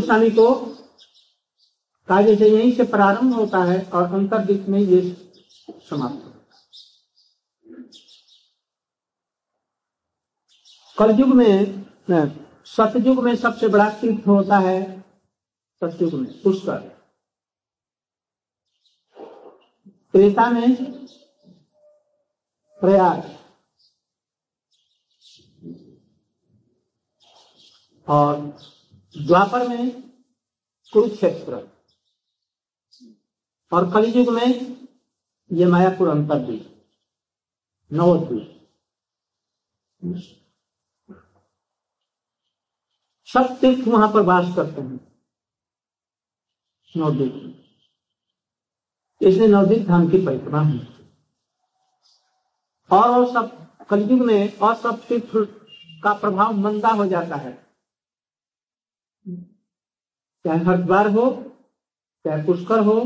स्वामी को कहा जैसे यहीं से प्रारंभ होता है और अंतर्दिक में ये समाप्त होता है। कलयुग में सतयुग में सबसे बड़ा तीर्थ होता है सतयुग में, पुष्कर। त्रेता में प्रयाग। और द्वापर में कुरुक्षेत्र और कलियुग में ये मायापुर अंतर्द्वीप नवद्वीप सब तीर्थ वहाँ पर वास करते हैं नवद्वीप इसलिए नवद्वीप धाम की परिक्रमा है और सब, कलयुग में और सब तीर्थ का प्रभाव मंदा हो जाता है। चाहे हरिद्वार हो, चाहे पुष्कर हो,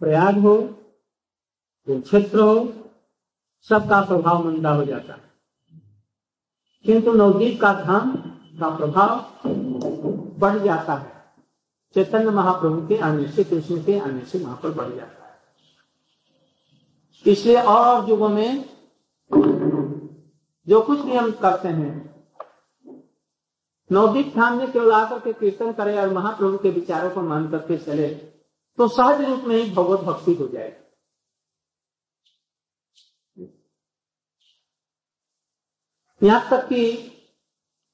प्रयाग हो क्षेत्र हो, सबका प्रभाव मंदा हो जाता है। किंतु नवदीप का धाम का प्रभाव बढ़ जाता है। चैतन्य महाप्रभु के आने से, कृष्ण के आने से वहाँ पर बढ़ जाता है। इसलिए और युगों में जो कुछ नियम करते हैं नवदीप धाम में केवल आकर के कीर्तन करे और महाप्रभु के विचारों को मान करके चले तो सहज रूप में ही भगवत भक्ति हो जाएगी यहाँ तक कि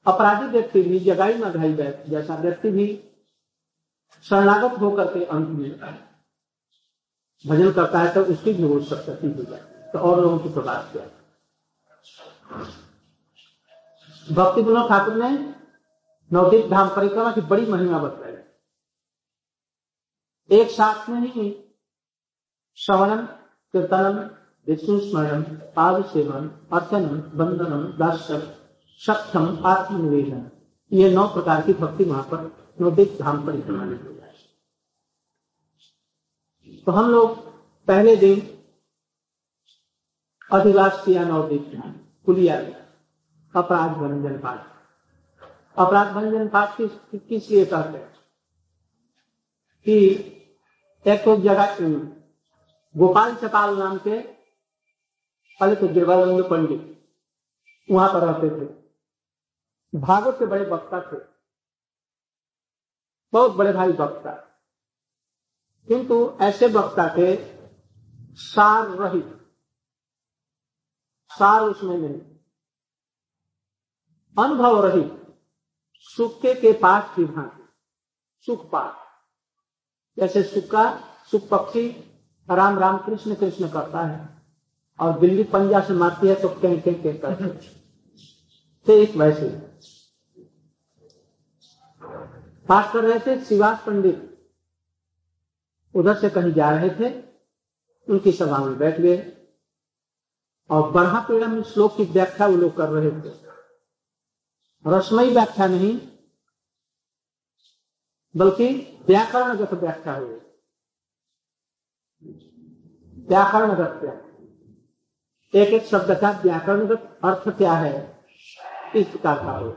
अपराधी व्यक्ति भी जगाई न घाई जैसा व्यक्ति भी शरणागत होकर के अंत में भजन करता है तो उसकी भी वो सत्य हो जाए तो और लोगों की प्रकाश किया भक्ति विनोद ठाकुर ने नवदीप धाम परिक्रमा की बड़ी महिमा बताई एक साथ में ही श्रवणम, कीर्तनम, विष्णु स्मरण पाद सेवन अर्चनम बंदनम दर्शन सक्षम आत्मनिवेदन ये नौ प्रकार की भक्ति वहाँ पर नवदीप धाम परिक्रमा में तो हम लोग पहले दिन अधिवास किया नवदीप धाम, कुलिया अपराध भंजन पाठ। अपराध भंजन पाठ किस किस लिए कहते कि एक तो जगह गोपाल चपाल नाम के पहले तो देवानंद पंडित वहाँ पर रहते थे। भागवत के बड़े वक्ता थे। बहुत बड़े भाई वक्ता। किंतु ऐसे वक्ता थे, सार रहित। सार उसमें नहीं। अनुभव रहित। सुक्के के पास की भांति। सुख पाठ जैसे सुक्का, सुख पक्षी, राम राम, कृष्ण कृष्ण करता है और बिल्ली पंजा से मारती है तो कहीं कहीं कहीं करता एक वैसे। पाठ कर रहे थे शिवास पंडित। उधर से कहीं जा रहे थे, उनकी सभा में बैठ गए और बरहा पीड़ा में श्लोक की व्याख्या वो लोग कर रहे थे। रसमयी व्याख्या नहीं, बल्कि व्याकरणगत व्याख्या हुई व्याकरणगत व्याख्या। एक एक शब्द का व्याकरणगत अर्थ क्या है? इस प्रकार का हो।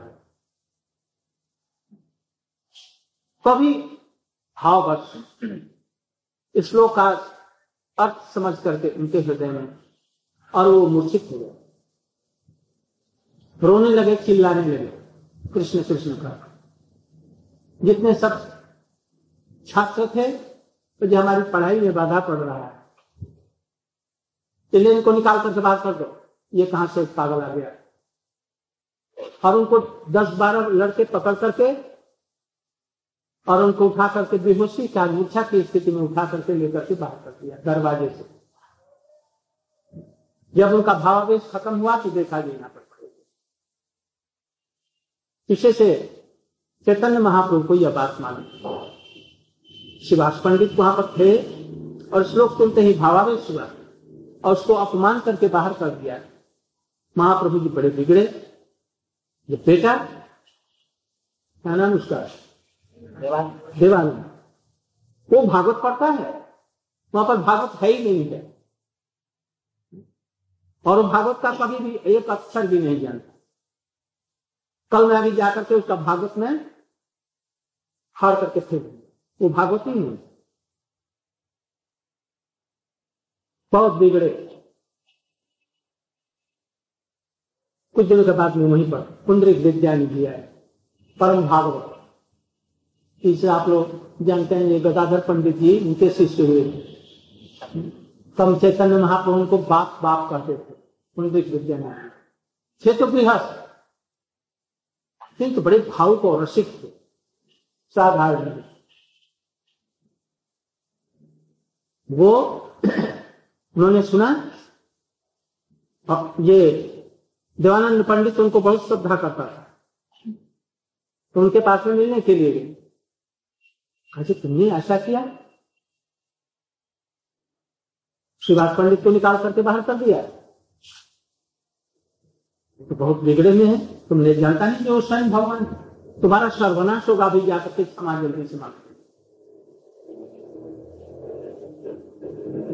कभी भाववश श्लोक का अर्थ समझ करके उनके हृदय में और वो मूर्छित हो गए। रोने लगे, चिल्लाने लगे। कृष्ण कृष्ण का। जितने सब छात्र थे तो जो हमारी पढ़ाई में बाधा पड़ रहा है। चलिए इनको निकाल करके बात कर दो। ये कहाँ से पागल आ गया? और उनको दस बारह लड़के पकड़ करके, और उनको उठा करके बेहोशी का मूर्छा की स्थिति में उठा करके लेकर के बाहर कर दिया, दरवाजे से। जब उनका भावावेश खत्म हुआ तो देखा गया पर। इसे से चैतन्य महाप्रभु को यह बात मालूम शिवास पंडित वहाँ पर थे और श्लोक सुनते ही भावावेश हुआ और उसको अपमान करके बाहर कर दिया। महाप्रभु जी बड़े बिगड़े। ये बेटा क्या नाम उसका? देवानंद। वो भागवत पढ़ता है। वहाँ पर भागवत है ही नहीं है। और भागवत का कभी भी एक अक्षर भी नहीं जानता। कल मैं अभी जाकर के उसका भागवत में हार करके दिया वो भागवती नहीं बहुत बिगड़े। कुछ दिनों के बाद में वहीं पर कुंद्रिक विद्या निधि आए। परम भागवत। इसे आप लोग जानते हैं, ये गदाधर पंडित जी उनके शिष्य हुए। कम चैतन्य महाप्रभु को बाप बाप कहते थे कुंद्रिक विद्या निधि थे तो गृहस्थ। किंतु बड़े भावुक और रसिक थे। साधारण। वो, उन्होंने सुना ये देवानंद पंडित उनको बहुत श्रद्धा करता था। तो उनके पास में मिलने के लिए गए। तुमने ऐसा किया? श्रीवास पंडित को निकाल करके बाहर कर दिया। तो बहुत बिगड़े में है। तुमने जानता नहीं कि वो स्वयं भगवान तुम्हारा सर्वनाश होगा भी जाकर के समाज जल्दी से मांग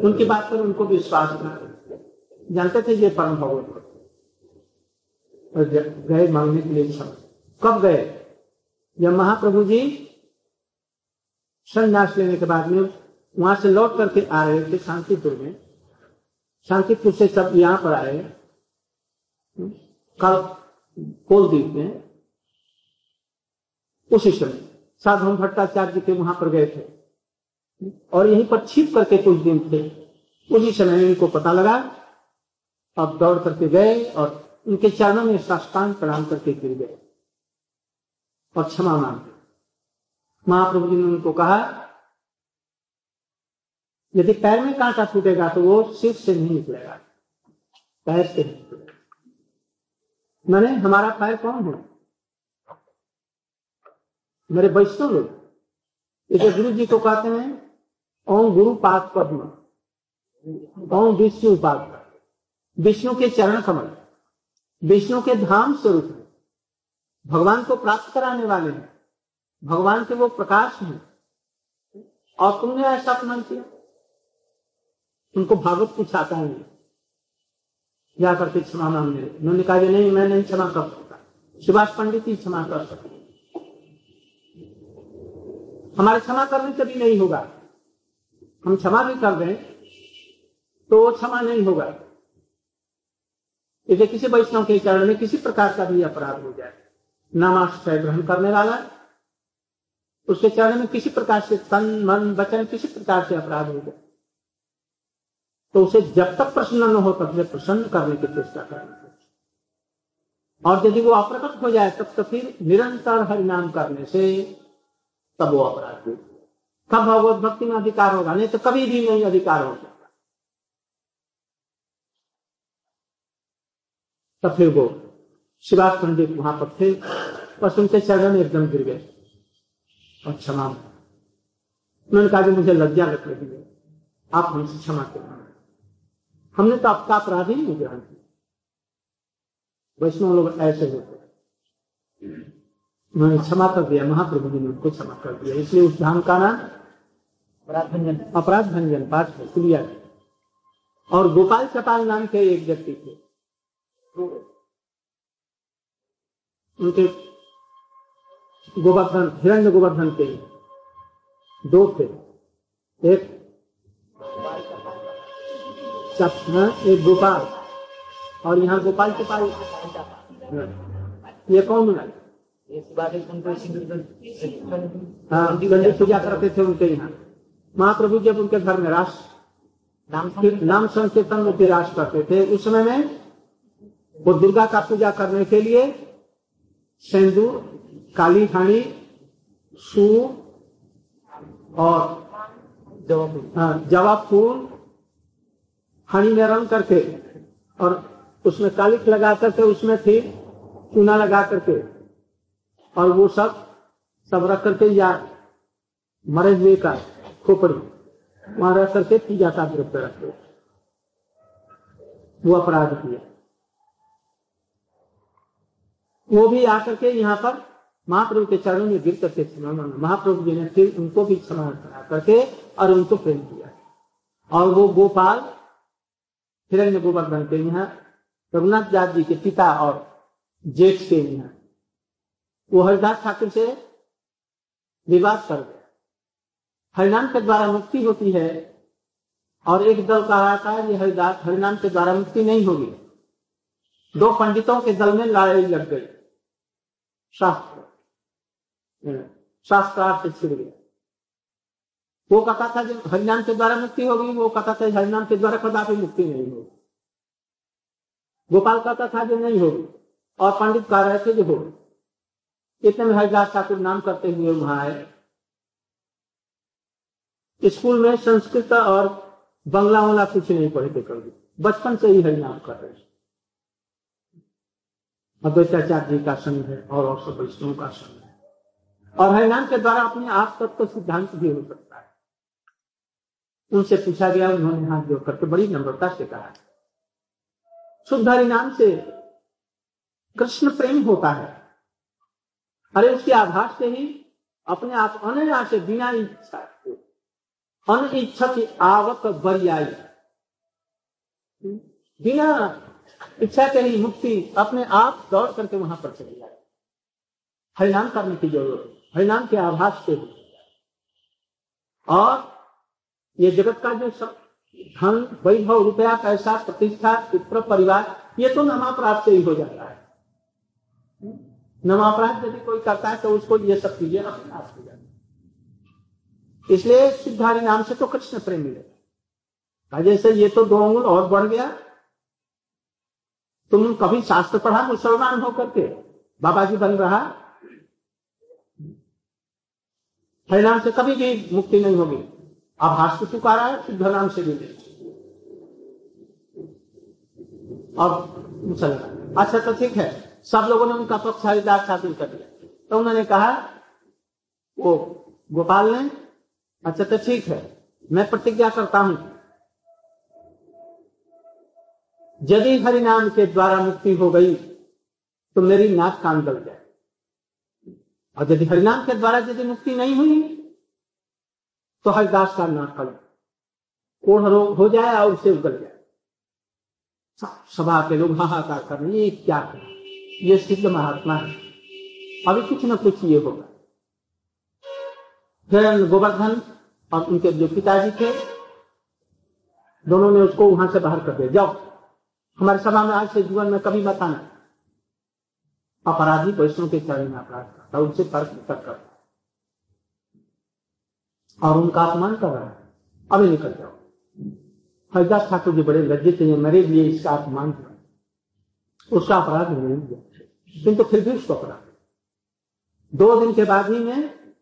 उनकी बात पर उनको विश्वास था जानते थे ये परम भगवत और गए मांगने के लिए क्षमा। कब गए? जब महाप्रभु जी संन्यास लेने के बाद में वहाँ से लौट करके आ रहे थे शांतिपुर में। शांतिपुर से सब यहाँ पर आए। कल कोलदीप में, उसी समय साधु भट्टाचार्य जी के वहाँ पर गए थे। और यहीं पर छिप करके कुछ दिन थे। उसी समय इनको पता लगा, अब दौड़ करके गए और उनके चरणों में साष्टांग प्रणाम करके गिर गए और क्षमा मांगे। महाप्रभु जी ने उनको कहा, यदि पैर में कांटा फूटेगा तो वो सिर से नहीं निकलेगा, पैर से निकलेगा मैंने, हमारा पैर कौन है? मेरे वैष्णव लोग। इसे गुरु जी को कहते हैं, ओम गुरु पाद पद्म। ओम विष्णु पाद। विष्णु के चरण कमल। विष्णु के धाम स्वरूप है। भगवान को प्राप्त कराने वाले हैं। भगवान के वो प्रकाश हैं। और तुमने ऐसा अपमान किया? उनको भागवत कुछ आता है। जा करके क्षमा मांगने उन्होंने कहा नहीं, मैं नहीं क्षमा कर सकता। सुभाष पंडित ही क्षमा कर सकते हमारे क्षमा करने से भी नहीं होगा। हम क्षमा भी कर दें तो वो क्षमा नहीं होगा। यदि किसी वैष्णव के चरण में किसी प्रकार का भी अपराध हो जाए। नामाश्रय ग्रहण करने वाला, उसके चरण में किसी प्रकार से तन, मन, वचन किसी प्रकार से अपराध हो जाए। तो उसे जब तक प्रसन्न न हो, तब तक प्रसन्न करने की चेष्टा करनी और यदि वो अप्रकट हो जाए, तब तो फिर निरंतर हरिनाम करने से तब वो अपराध कब भगवत भक्ति में अधिकार होगा, नहीं तो कभी भी नहीं अधिकार हो सकता। तब फिर वो शिवाज पंडित वहाँ पर थे, बस उनके चरण एकदम गिर गए और क्षमा उन्होंने कहा कि मुझे लज्जा लग रही है आप हमसे क्षमा करें हमने तो आपका अपराध ही नहीं ग्रहण किया। वैष्णव लोग ऐसे होते उन्होंने क्षमा कर दिया महाप्रभु जी ने उनको क्षमा कर दिया। इसलिए उस धाम का नाम अपराध भंजन अपराध भंजन पाठ है क्लियर और गोपाल चपाल नाम के एक व्यक्ति थे। उनके गोवर्धन हिरण्य गोवर्धन के दो थे। एक एक गोपाल। और यहाँ गोपाल चपाल ये कौन है? हाँ पूजा करते थे उनके यहाँ। महाप्रभु जब उनके घर में रास नाम संकीर्तन में रास करते थे। उस समय में वो दुर्गा का पूजा करने के लिए सिंदूर काली खानी सू और जवाब फूल हानि में रंग करके और उसमें कालिक लगा करके उसमें फिर चूना लगा करके। और वो सब सब रख करके या मरे हुए का खोपड़ी, वहाँ रख करके पूजा का द्रव्य रखते वो अपराध किया। वो भी आकर के यहाँ पर महाप्रभु के चरणों में गिर करके महाप्रभु जी ने फिर उनको भी क्षमा करा करके और उनको प्रेम किया। और वो गोपाल हिरण्य गोवर्धन के यहाँ रघुनाथ दास जी के पिता और जेठ के यहाँ वो हरिदास ठाकुर से विवाद कर गया हरिनाम के द्वारा मुक्ति होती है और एक दल कह रहा था ये हरिदास हरिनाम के द्वारा मुक्ति नहीं होगी। दो पंडितों के दल में लड़ाई लग गई। शास्त्र। शास्त्रार्थ छिड़ गया। वो कहता था जो हरिनाम के द्वारा मुक्ति होगी वो कहता था हरिनाम के द्वारा कदापि मुक्ति नहीं होगी। गोपाल कहता था जो नहीं होगी, और पंडित कह रहे थे जो होगी। इतने में हरिदास ठाकुर नाम करते हुए वहाँ आए। स्कूल में संस्कृत और बंगला वाला कुछ नहीं पढ़े थे कभी। बचपन से ही हरिनाम कर रहे अद्वैताचार्य जी का संघ है, और सब वैष्णव का संघ है। और हरिनाम के द्वारा अपने आप तत्व सिद्धांत भी हो सकता है। उनसे पूछा गया, उन्होंने हाथ जोड़ करके बड़ी नम्रता से कहा। शुद्ध हरिनाम से कृष्ण प्रेम होता है। अरे, उसके आभास से ही अपने आप अनया से बिना इच्छा अन इच्छा की आवक बरियाई बिना इच्छा के ही मुक्ति अपने आप दौड़ करके वहाँ पर चली जाए हरिनाम करने की ज़रूरत, हरिनाम के आभास से। और ये जगत का जो सब धन, वैभव, रुपया, पैसा, प्रतिष्ठा पुत्र परिवार, ये तो नमापराध से ही हो जाता है। नमापराध यदि कोई करता है तो उसको ये सब चीज़ें अपने आप हो जाती इसलिए सिद्धारी नाम से तो कृष्ण प्रेम मिलेगा जैसे ये तो दो अंगुल और बढ़ गया। तुम कभी शास्त्र पढ़ा, मुसलमान होकर के? बाबा जी बन रहा। हरिनाम से कभी भी मुक्ति नहीं होगी। आभास को पुकारा है शुद्ध नाम से भी अब मुसलमान। अच्छा तो ठीक है। सब लोगों ने उनका पक्ष हरिदास ठाकुर कर दिया। तो उन्होंने कहा, वो गोपाल ने अच्छा तो ठीक है। मैं प्रतिज्ञा करता हूँ। यदि हरिनाम के द्वारा मुक्ति हो गई तो मेरी नाक कान गल जाए। और यदि हरिनाम के द्वारा यदि मुक्ति नहीं हुई तो हरिदास का नाक कल कोढ़ हो जाए और उसे उगल जाए। सभा के लोग हाहाकार कर रहे ये क्या कर? ये सिद्ध महात्मा है। अभी कुछ न कुछ ये होगा। फिर गोवर्धन और उनके जो पिताजी थे, दोनों ने उसको वहाँ से बाहर कर दिया। जाओ, हमारे सभा में आज से जीवन में कभी मत आना। अपराधी वैष्णव के चरण में अपराध करता उनसे तर्क तक करता और उनका अपमान कर रहा है। अभी निकल जाओ। हरिदास ठाकुर जी बड़े लज्जित हैं मेरे लिए इसका अपमान किया। उसका अपराध नहीं किया। किंतु फिर भी उसको अपराध दो दिन के बाद ही में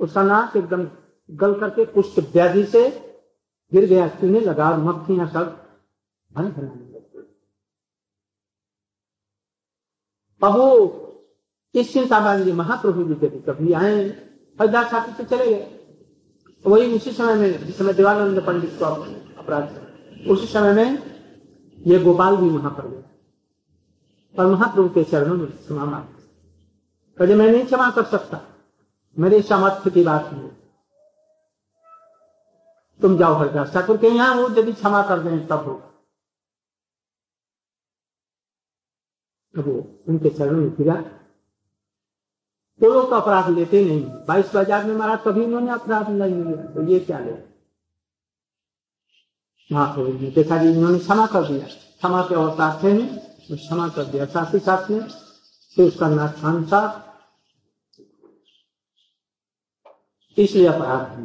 उसका नाक एकदम गल करके पुष्ट व्याधि से गिर गया। चूने लगा और मक्खियाँ सब भन भनाने गई इस चिंता महाप्रभु जी यदि कभी आए? हरिदास ठाकुर से चले गए। वही उसी समय में, जिस समय देवानंद पंडित को अपराध उसी समय में ये गोपाल भी वहाँ पर गए। और महाप्रभु के चरणों में क्षमा मांग। मैं नहीं क्षमा कर सकता। मेरे सामर्थ्य की बात नहीं तुम जाओ हरिदास ठाकुर के यहाँ, वो यदि क्षमा कर दें, तब होगा। तब वो उनके चरणों में गिरा तो लोग तो अपराध लेते नहीं। बाईस बाज़ार में मारा कभी उन्होंने अपराध नहीं लिया। तो ये क्या ले? महाप्रभु ने देखा जी, इन्होंने क्षमा कर दिया। क्षमा के अवतार थे ने क्षमा कर दिया। साथ ही साथ में फिर उसका नाथान था। इसलिए अपराध है।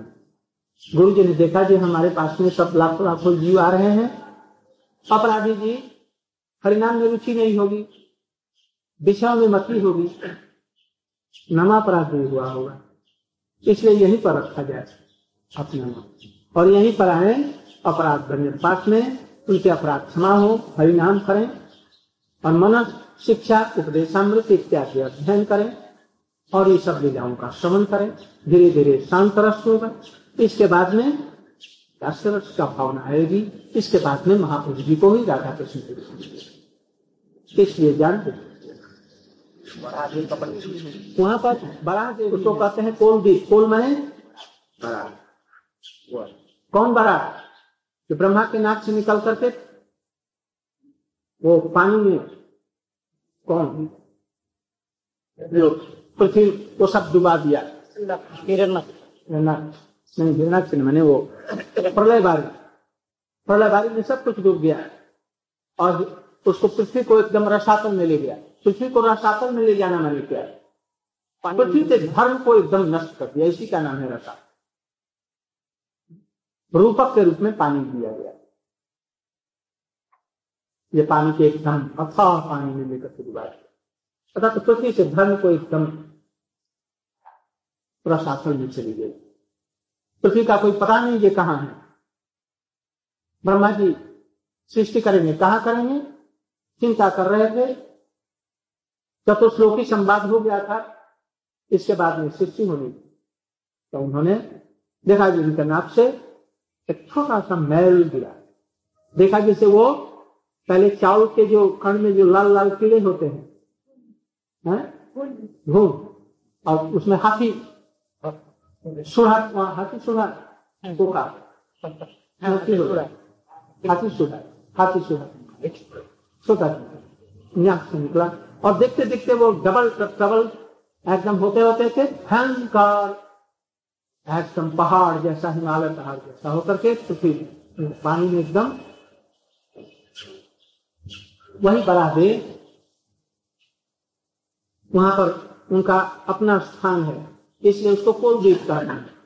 गुरु जी ने देखा जी, हमारे पास में सब लाख लाखों जीव आ रहे हैं। अपराधी जी, हरिनाम में रुचि नहीं होगी। विषयों में मती होगी। नमापराध नहीं हुआ होगा। इसलिए यहीं पर रखा जाए अपना नाम। और यहीं पर आए, अपराध करने पास में, उनके अपराध क्षमा हो, हरिनाम करें और मन शिक्षा, उपदेशामृत इत्यादि अध्ययन करें और ये सब लीलाओं का श्रवण करें। धीरे धीरे शांत रस होगा। इसके बाद में का भावना आएगी। इसके बाद में महाप्रभु जी को ही राधा कृष्ण इसलिए जानते वहाँ पर बड़ा उसको कहते हैं कोल भी कोल मने? कौन बड़ा? जो ब्रह्मा के नाक से निकल करके वो पानी में कौन? पृथ्वी को सब डुबा दिया। नहीं हिरणाक्ष मैंने वो। प्रलय बारी प्रलय बारी में सब कुछ डूब गया। और उसको पृथ्वी को एकदम रसातल में ले गया। पृथ्वी को रसातल में ले जाना मैंने क्या। पृथ्वी के धर्म को एकदम नष्ट कर दिया इसी का नाम है रसा रूपक के रूप में पानी दिया गया। ये पानी के एकदम अथाह पानी में लेकर के डुबाया अतः तो पृथ्वी से धर्म को एकदम प्रशासन में चली गई। पृथ्वी का कोई पता नहीं ये कहाँ है। ब्रह्मा जी सृष्टि करेंगे कहा करेंगे? चिंता कर रहे थे चतुश्लोकी संवाद हो गया था, इसके बाद में सृष्टि होनी तो उन्होंने देखा जी उनके नाप से एक छोटा सा मैल गिरा। देखा जैसे वो पहले चावल के जो कण में जो लाल लाल कीड़े होते हैं घूम। और उसमें हाथी सुढ़ा हाथी कोका हाथी सुढ़ा हाथी सुढ़ा हाथी छोटा से निकला। और देखते देखते वो डबल डबल एकदम होते होते थे भयंकर एकदम पहाड़ जैसा, हिमालय पहाड़ जैसा होकर के तो फिर पानी में एकदम वही बड़ा दे। वहाँ पर उनका अपना स्थान है, इसलिए उसको कोलद्वीप कहते हैं।